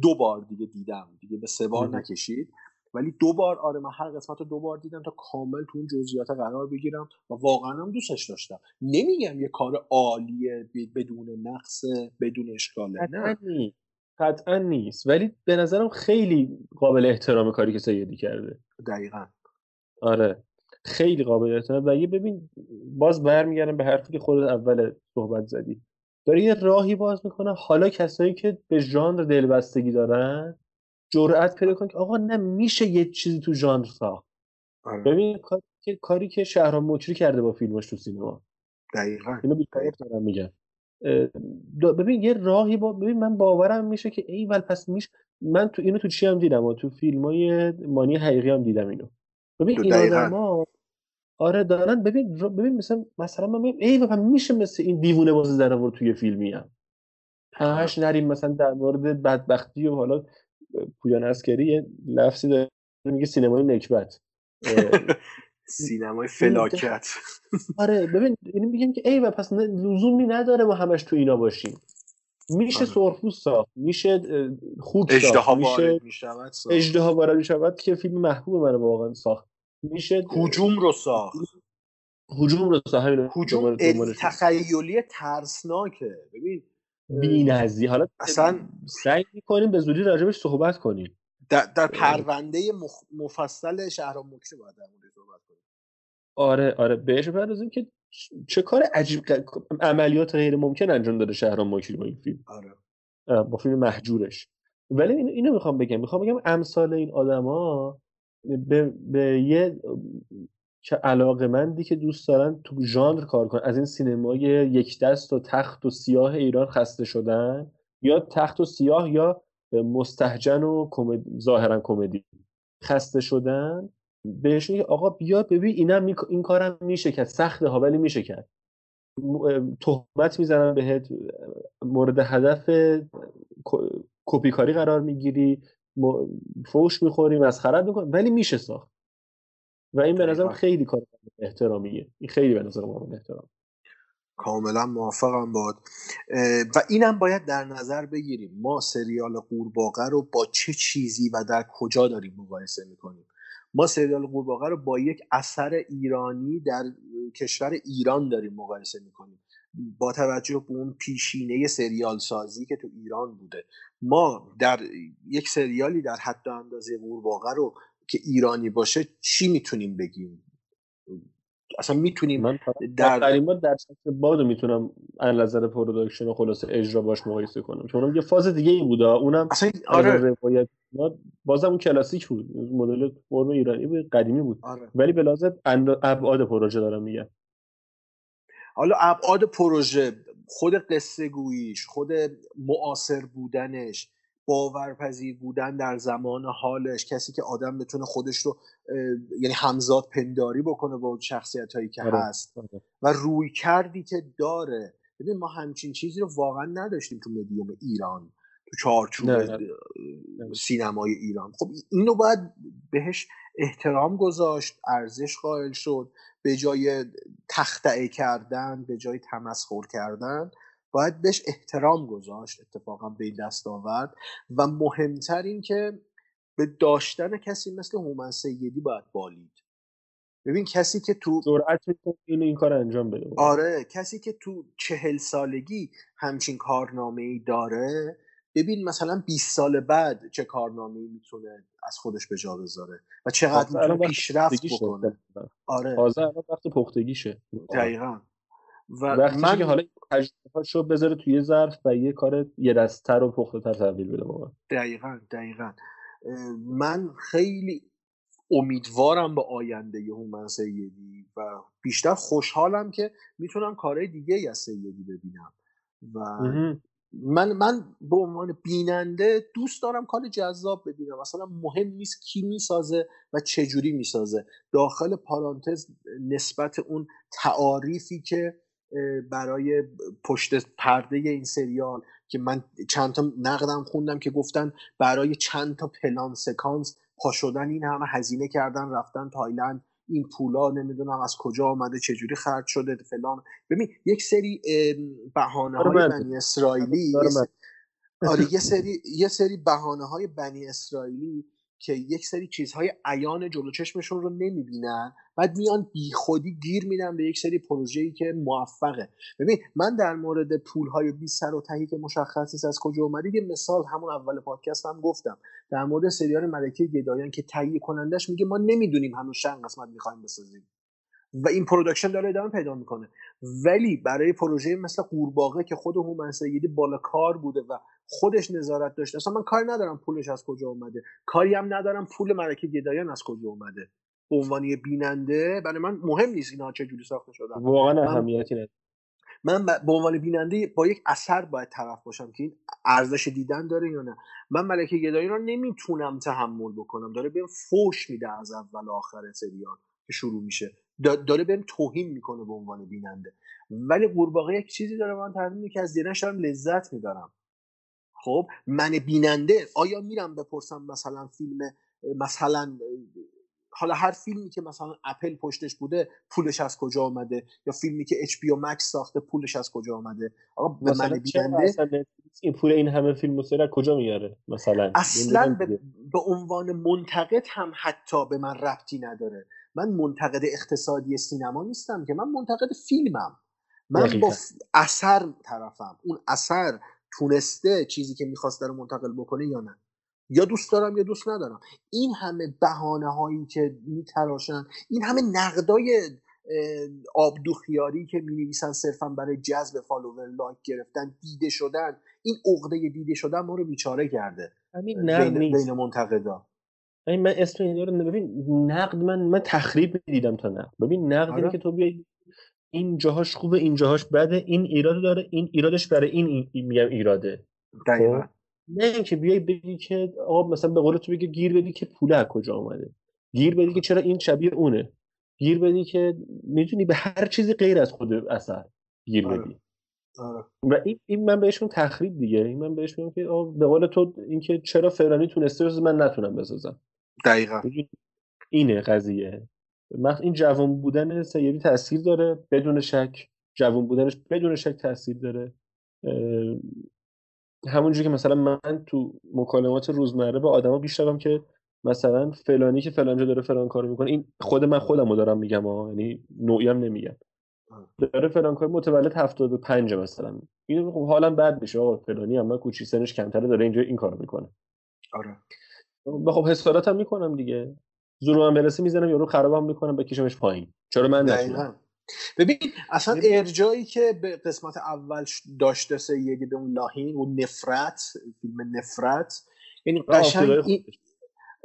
دو بار دیگه دیدم. دیگه به سه بار نکشید. ولی دو بار آره من هر قسمت رو دو بار دیدم تا کامل تو اون جزئیات قرار بگیرم و واقعا هم دوستش داشتم. نمیگم یه کار عالیه بدون نقص بدون اشکاله نه. قطعا نیست. ولی به نظرم خیلی قابل احترام کاری که سیدی کرده. دقیقا. آره. خیلی قابل احترام. و یه ببین باز برمیگردم به حرفی که خودت اول صحبت زدی. داره یه راهی باز می‌کنه. حالا کسایی که به ژانر دلبستگی دارن جرأت پیدا کنن که آقا نه میشه یه چیزی تو ژانر ساخت. آره. ببین کاری که کاری که شهرام مکری کرده با فیلماش تو سینما. دقیقاً. اینو دارم میگم. ببین یه راهی با ببین من باورم میشه که ای ول پس میش من تو اینو تو چی هم دیدم؟ و تو فیلم های مانی حقیقی هم دیدم اینو. ببین این آدما آره دارن. ببین ببین مثلا مثلا من میگم ای و میشه مثل این دیوونه بازی در آورد توی فیلمی هم. همش نریم مثلا در مورد بدبختی و حالا پویان اسکری یه لفظی داره میگه سینمای نکبت. سینمای فلاکت. آره ببین یعنی میگم که ای و پس لزومی نداره ما همش تو اینا باشیم. میشه آره. سرخپوست ساخت میشه خوک ساخت میشه اجدها وارد می‌شود که فیلم محبوب من واقعا ساخت. میشه هجوم رو ساخت. هجوم رو ساخت هجوم تخیلی ترسناکه. ببین بی‌نظیر. حالا اصلا سعی می‌کنیم به زودی راجبش صحبت کنیم. در, در پرونده مخ... مفصل شهرام مکری باید در مورد صحبت کنیم. آره آره. بهش بپردازیم که چه کار عجیب عملیات غیر ممکن انجام داده شهرام مکری با این فیلم. آره. با فیلم محجورش. ولی اینو, اینو می‌خوام بگم. می‌خوام بگم امثال این آدما به, به یه که علاقه مندی که دوست دارن تو ژانر کار کنن. از این سینمای یک دست و تخت و سیاه ایران خسته شدن یا تخت و سیاه یا مستهجن و ظاهرا کمدی خسته شدن. بهشون آقا بیا ببین اینم این کارم میشه کرد سخته ها ولی میشه کرد. تهمت می‌زنن بهت مورد هدف کپی کاری قرار می‌گیری. فوش می‌خوری مسخرت می‌کنی ولی میشه ساخت. و این به نظرم خیلی کار احترامیه این خیلی به نظر من احترام. کاملا موافقم باد. و اینم باید در نظر بگیریم. ما سریال قورباغه رو با چه چیزی و در کجا داریم مقایسه می‌کنیم؟ ما سریال قورباغه رو با یک اثر ایرانی در کشور ایران داریم مقایسه می‌کنیم. با توجه به اون پیشینه سریال سازی که تو ایران بوده. ما در یک سریالی در حد اندازه قورباغه رو که ایرانی باشه چی می‌تونیم بگیم؟ اصلا می‌تونیم من در- در بار در سطح باد می‌تونم از نظر production و خلاصه اجرا باش مقایسه کنم. چون یه فاز دیگه ای بود اونم اصلا آره. روایت ما بازم اون کلاسیک بود. مدل فرم ایرانی بود قدیمی بود. آره. ولی به لحاظ ابعاد پروژه دارم میگم. حالا ابعاد پروژه خود قصه گوییش خود معاصر بودنش باورپذیر بودن در زمان حالش کسی که آدم بتونه خودش رو یعنی همزاد پنداری بکنه با شخصیت هایی که آره. هست و روی کردی که داره. ببین ما همچین چیزی رو واقعا نداشتیم تو مدیوم ایران تو چارچوب سینمای ایران. خب اینو باید بهش احترام گذاشت ارزش قائل شد به جای تختعه کردن به جای تمسخر کردن باید بهش احترام گذاشت اتفاقا به این دست آورد. و مهمتر این که به داشتن کسی مثل هومن سیدی باید بالید. ببین کسی که تو جرأت اینو این کار انجام بده. آره کسی که تو چهل سالگی همچین کارنامه ای داره ببین مثلا 20 سال بعد چه کارنامه ای می‌تونه از خودش به جا بذاره و چقدر می‌تونه پیشرفت. بکنه. آره. تازه الان وقت پختگیشه. دقیقا. و وقتی من که حالا تجربه‌هاشو بذاره توی ظرف و یه کار یه دست‌تر و پخته‌تر تحویل بده واقعا دقیقا دقیقا. من خیلی امیدوارم به آینده هومن سیدی و بیشتر خوشحالم که می‌تونم کارهای دیگه از سیدی ببینم. و. من من به عنوان بیننده دوست دارم کار جذاب ببینم. مثلا مهم نیست کی می‌سازه و چجوری می‌سازه. داخل پارانتز نسبت اون تعاریفی که برای پشت پرده این سریال که من چند تا نقدم خوندم که گفتن برای چند تا پلان سکانس پا شدن این همه هزینه کردن رفتن تایلند این پولا نمی‌دونم از کجا آمده چجوری خرج شده فلان. ببین یک سری بهانه های آره، من- بنی اسرائیلی آره، س- آره یه سری یه سری بهانه های بنی اسرائیلی که یک سری چیزهای عیان جلو چشمشون رو نمی‌بینن بعد میان بیخودی گیر میدن به یک سری پروژه‌ای که موفقه. ببین من در مورد پولهای بی سر و تهی که مشخص نیست از کجا اومده یه مثال همون اول پادکست هم گفتم. در مورد سریال ملکه گدایان که تهیه کنندش میگه ما نمی‌دونیم هنوز چند قسمت می‌خوایم بسازیم. و این production داره ادامه پیدا می‌کنه. ولی برای پروژه مثل قورباغه که خود هومن سیدی بالا کار بوده و خودش نظارت داشته اصلا من کاری ندارم پولش از کجا اومده. کاری هم ندارم پول ملکه گدایان از کجا اومده. به عنوان یه بیننده برای من مهم نیست اینا چه جوری ساخته شدن. واقعا اهمیتی نداره. من به عنوان بیننده با یک اثر باید طرف باشم که این ارزش دیدن داره یا نه. من ملکه گدایی رو نمی‌تونم تحمل بکنم. داره بهم فوش میده از اول آخر سریال که شروع میشه. دا- داره بهم توهین می‌کنه به عنوان بیننده. ولی قورباغه یک چیزی داره من تحمل که از دیدنش دارم لذت می‌برم. خب من بیننده آیا میرم بپرسم مثلا فیلم مثلا حالا هر فیلمی که مثلا اپل پشتش بوده پولش از کجا آمده؟ یا فیلمی که اچ پی او مکس ساخته پولش از کجا آمده؟ آقا به من بیننده این پول این همه فیلم و سریال کجا میاره؟ مثلا اصلا به. به عنوان منتقد هم حتی به من ربطی نداره. من منتقد اقتصادی سینما نیستم که من منتقد فیلمم. من با اثر طرفم. اون اثر تونسته چیزی که می‌خواست رو منتقل بکنه یا نه. یا دوست دارم یا دوست ندارم. این همه بهانه هایی که میتراشن این همه نقدای آبدوغ‌خیاری که می نویسن صرفا برای جذب follower like گرفتن دیده شدن این عقده دیده شدن ما رو بیچاره کرده. همین نقد بین, منتقدا. این من اسم اینا رو ببین نقد من من تخریب می‌دیدم تا نقد. ببین نقد اینه آره. که تو بیای این جاهاش خوبه این جاهاش بده این ایراد داره این ایرادش برای این, میگم ایراده. دقیقا. خب؟ نه اینکه بیای بگی که آقا مثلا به قول تو بگی گیر بدی که پوله از کجا آمده گیر بدی که چرا این شبیه اونه. گیر بدی که می‌تونی به هر چیزی غیر از خود اثر گیر آره. بدی. آره. و این, این من بهش میگم تخریب دیگه. این من بهش میگم که آقا به قول تو اینکه چرا فلانی تونسته من نتونم بسازم. دقیقا؟ اینه قضیه. این جوان بودن سیری تاثیر داره بدون شک. جوان بودنش بدون شک تاثیر داره. همونجوری که مثلا من تو مکالمات روزمره با آدما بیشترم که مثلا فلانی که فلانجا داره فلان کارو می‌کنه این خود من خودمو دارم میگم ها یعنی نوعی هم نمیگم. داره فلان کار متولد 75 مثلا. این خب حالا بد میشه آقا فلانی من کوچی سنش کمتره داره اینجا این کارو می‌کنه. آره. خب حسادت هم می‌کنم دیگه. زورم برسه می‌زنم یارو خرابم می‌کنم بکشمش پایین چرا من نتونم دقیقا ببین اصلا ارجایی که به قسمت اول داشته سیدی به اون لاهین اون نفرت فیلم نفرت یعنی قشنگ. خودش.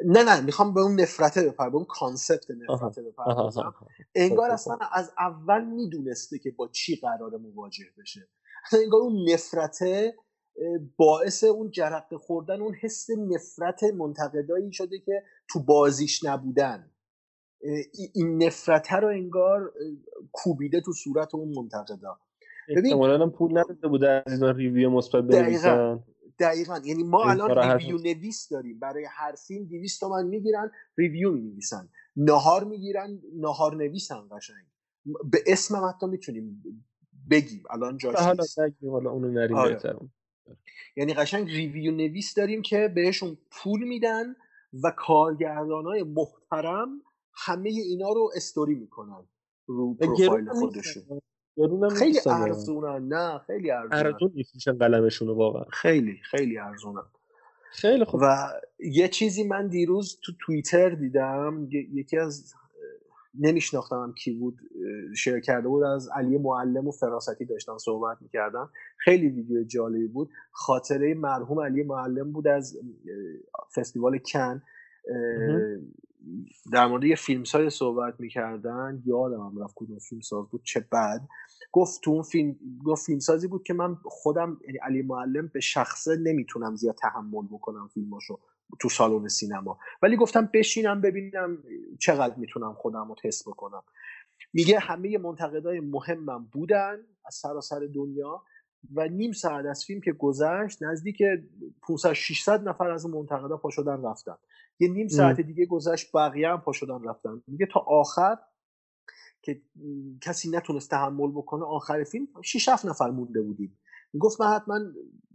نه نه می‌خوام به اون نفرته بپر به اون کانسپت نفرته آها. انگار خب، اصلا از اول می‌دونسته که با چی قرار مواجه بشه اصلا انگار اون نفرته باعث اون جرقه خوردن اون حس نفرت منتقدایی شده که تو بازیش نبودن. این نفرته رو انگار کوبیده تو صورت اون منتقدا. ببین- احتمالاً هم پول نداده بوده از اینا review مثبت. بنویسن. دقیقا. یعنی ما این الان review نویس داریم. برای هر فیلم 200 تومن می‌گیرن review می‌نویسن. نهار می‌گیرن نهار نویسن قشنگ. به اسمم حتی می‌تونیم بگیم. الان جاش حالا نگیم حالا اونو نریم آره. بهتر یعنی قشنگ ریویو نویس داریم که بهشون پول میدن و کارگردان های محترم همه اینا رو استوری می‌کنن رو پروفایل خودشون. خیلی. ارزونن. نه خیلی ارزونن. ارزون میفروشن قلمشونو واقعا. خیلی خیلی ارزونن. خیلی خوب. و یه چیزی من دیروز تو توییتر دیدم یکی از نمیشناختم کی بود شیر کرده بود. از علی معلم و فراستی داشتن صحبت می‌کردن خیلی ویدیو جالبی بود. خاطره مرحوم علی معلم بود از فستیوال کن. در مورد یه فیلمسای صحبت می‌کردن. یادم هم رفت کدوم فیلمساز بود چه بد. گفت تو اون فیلم گفت فیلمسازی بود که من خودم یعنی علی معلم به شخصه نمی‌تونم زیاد تحمل بکنم فیلماشو. تو سالن سینما. ولی گفتم بشینم ببینم چقدر می‌تونم خودم رو تست بکنم. میگه همه منتقدای مهمم بودن از سراسر دنیا و نیم ساعت از فیلم که گذشت نزدیک 500 600 نفر از منتقدا پا شدن رفتن. یه نیم ساعت دیگه گذشت بقیه هم پا شدن رفتن. میگه تا آخر که کسی نتونست تحمل بکنه آخر فیلم 6 7 نفر مونده بودیم. گفت من حتما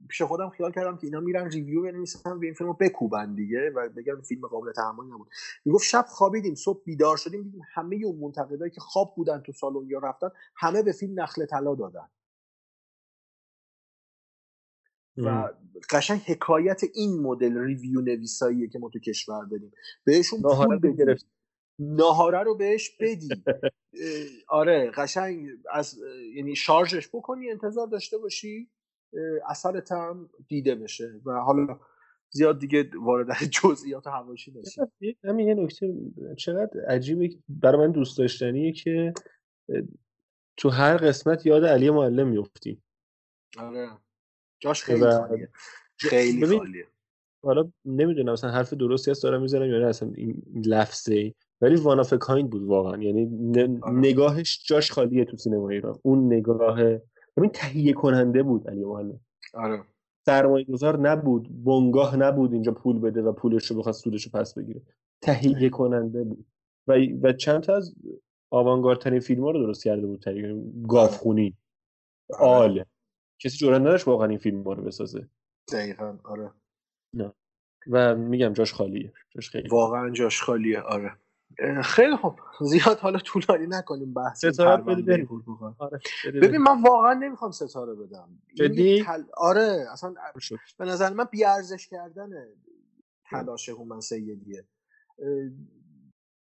پیش خودم خیال کردم که اینا میرن ریویو بنویسن و این فیلم رو بکوبن دیگه و بگن فیلم قابل تحمل نبود. می‌گفت شب خوابیدیم صبح بیدار شدیم دیدیم همه اون منتقدایی که خواب بودن تو سالن یا رفتن همه به فیلم نخل طلا دادن. و قشنگ حکایت این مدل ریویو نویساییه که ما تو کشور داریم. بهشون پول. ناهاره رو بهش بدی. آره قشنگ از یعنی شارژش بکنی انتظار داشته باشی اثرت هم دیده بشه و حالا زیاد دیگه وارد جزئیات هواشی نشیم یه- همین یه نکته چقدر عجیبه برای من دوست داشتنیه که تو هر قسمت یاد علی معلم میفتیم آره. جاش خیلی خالیه. خیلی خالیه. حالا نمی‌دونم مثلا حرف درستی هست دارم می‌زنم یا نه اصلا این لفظه ولی وان آف کایند بود واقعا. یعنی ن- آره. نگاهش جاش خالیه تو سینما ایران. اون نگاه ببین تهیه کننده بود علی معلم آره. سرمایه گذار نبود بنگاه نبود اینجا پول بده و پولش رو بخواد سودش رو پس بگیره. تهیه کننده بود. و, و چند تا از آوانگاردترین فیلم ها رو درست کرده بود تهیه گافخونی آل. کسی جرئت نداشت واقعا این فیلم ها رو بسازه. دقیقا آره. و میگم جاش خالیه. جاش خیلی واقعا جاش خالیه آره. خیلی خوب. زیاد حالا طولانی نکنیم بحث ستاره بده. آره ببین. من واقعا نمی‌خوام ستاره بدم. جدی؟ تل... آره اصلا شد. به نظر من بیارزش کردن تلاش هومن سیدیه.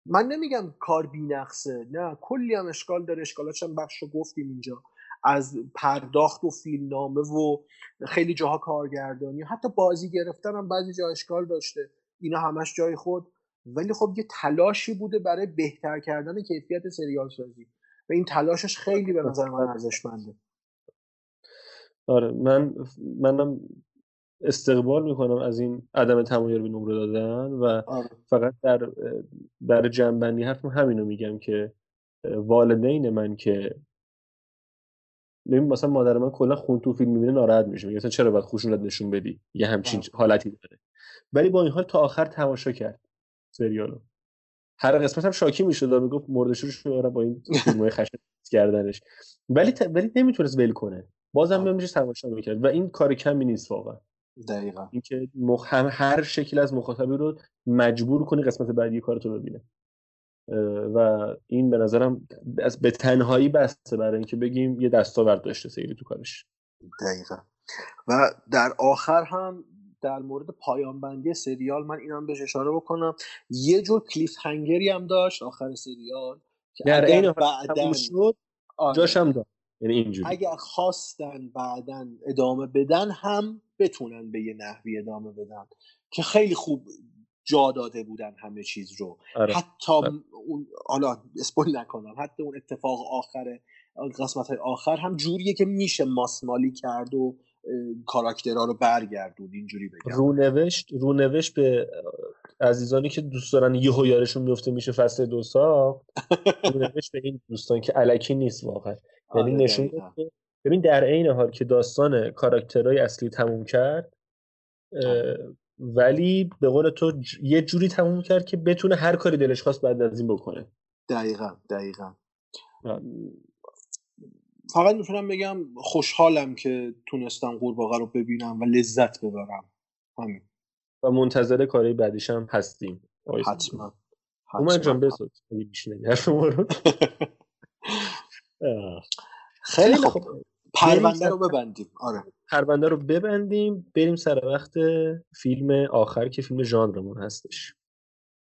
من نمیگم کار بینقصه. نه کلی هم اشکال داره. اشکالاتش هم بخش رو گفتیم اینجا. از پرداخت و فیلمنامه و خیلی جاها کارگردانی. حتی بازی گرفتن هم بعضی جا اشکال داشته. اینا همش جای خود. ولی خب یه تلاشی بوده برای بهتر کردن کیفیت سریال سازی. و این تلاشش خیلی به نظر من ارزشمنده. آره من منم استقبال می‌کنم از این عدم تمایل به نمره دادن و آره. فقط در در جنبندی حرفم همینو میگم که والدین من که ببین مثلا مادر من کلا خون تو فیلم می‌بینه ناراحت میشه میگه مثلا چرا باید خشونت نشون بدی؟ یه همچین آه. حالتی داره. ولی با این حال تا آخر تماشا کرد. سریالو. هر قسمت هم شاکی می‌شد و می‌گفت مردش رو با این فیلمای خشن کردنش. ولی ت... ولی نمی‌تونست ول کنه. بازم آه. نمیشه تماشا می‌کرد و این کار کمی نیست واقعا. دقیقا. اینکه مخ... هم هر شکل از مخاطبی رو مجبور کنی قسمت بعدی کارتو ببینه. و این به نظرم از به تنهایی بسته برای اینکه بگیم یه دستاورد داشته سیری تو کارش. دقیقا. و در آخر هم در مورد پایان بندی سریال من اینم بهش اشاره بکنم. یه جور کلیف هنگری هم داشت آخر سریال که در بعداً- تموم شد آره، جاش هم داد یعنی اینجوری. اگر خواستن بعدا ادامه بدن هم بتونن به یه نحوی ادامه بدن که خیلی خوب جا داده بودن همه چیز رو. آره. حتی آره. اون حالا اسپویل نکنم حتی اون اتفاق آخر قسمت های آخر هم جوریه که میشه ماسمالی کرد و کاراکترها رو برگردون اینجوری بگم. رونوشت رونوشت به عزیزانی که دوست دارن یهو یارشون میفته میشه فصل دو ساخت رونوشت به این دوستان که علکی نیست واقعا. یعنی آره، نشون ببین در عین حال که داستان کاراکترهای اصلی تموم کرد ولی به قول تو ج- یه جوری تموم کرد که بتونه هر کاری دلش خواست بعد از این بکنه. دقیقا دقیقا. فقط می‌تونم بگم خوشحالم که تونستم قورباغه رو ببینم و لذت ببرم. همین. و منتظر کارهای بعدیش هم هستیم. حتما. اومد جان آه. خیلی خوب. پرونده رو ببندیم. آره. پرونده رو ببندیم. بریم سر وقت فیلم آخر که فیلم ژانرمون هستش.